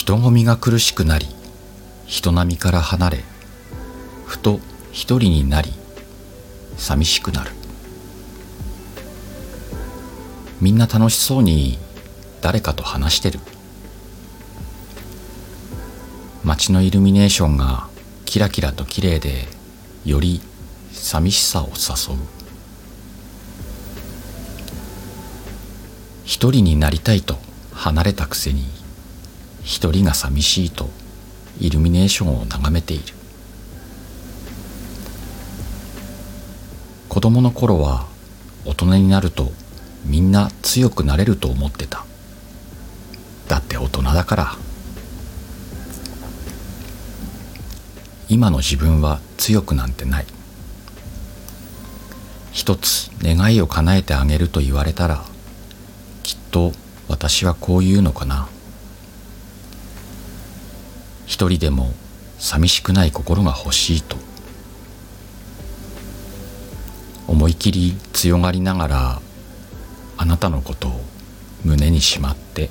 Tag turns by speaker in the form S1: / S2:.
S1: 人混みが苦しくなり人並みから離れふと一人になり寂しくなる。みんな楽しそうに誰かと話してる。街のイルミネーションがキラキラと綺麗でより寂しさを誘う。一人になりたいと離れたくせに一人が寂しいとイルミネーションを眺めている。子供の頃は大人になるとみんな強くなれると思ってた。だって大人だから。今の自分は強くなんてない。一つ願いを叶えてあげると言われたらきっと私はこう言うのかな。一人でも寂しくない心が欲しいと。思い切り強がりながらあなたのことを胸にしまって。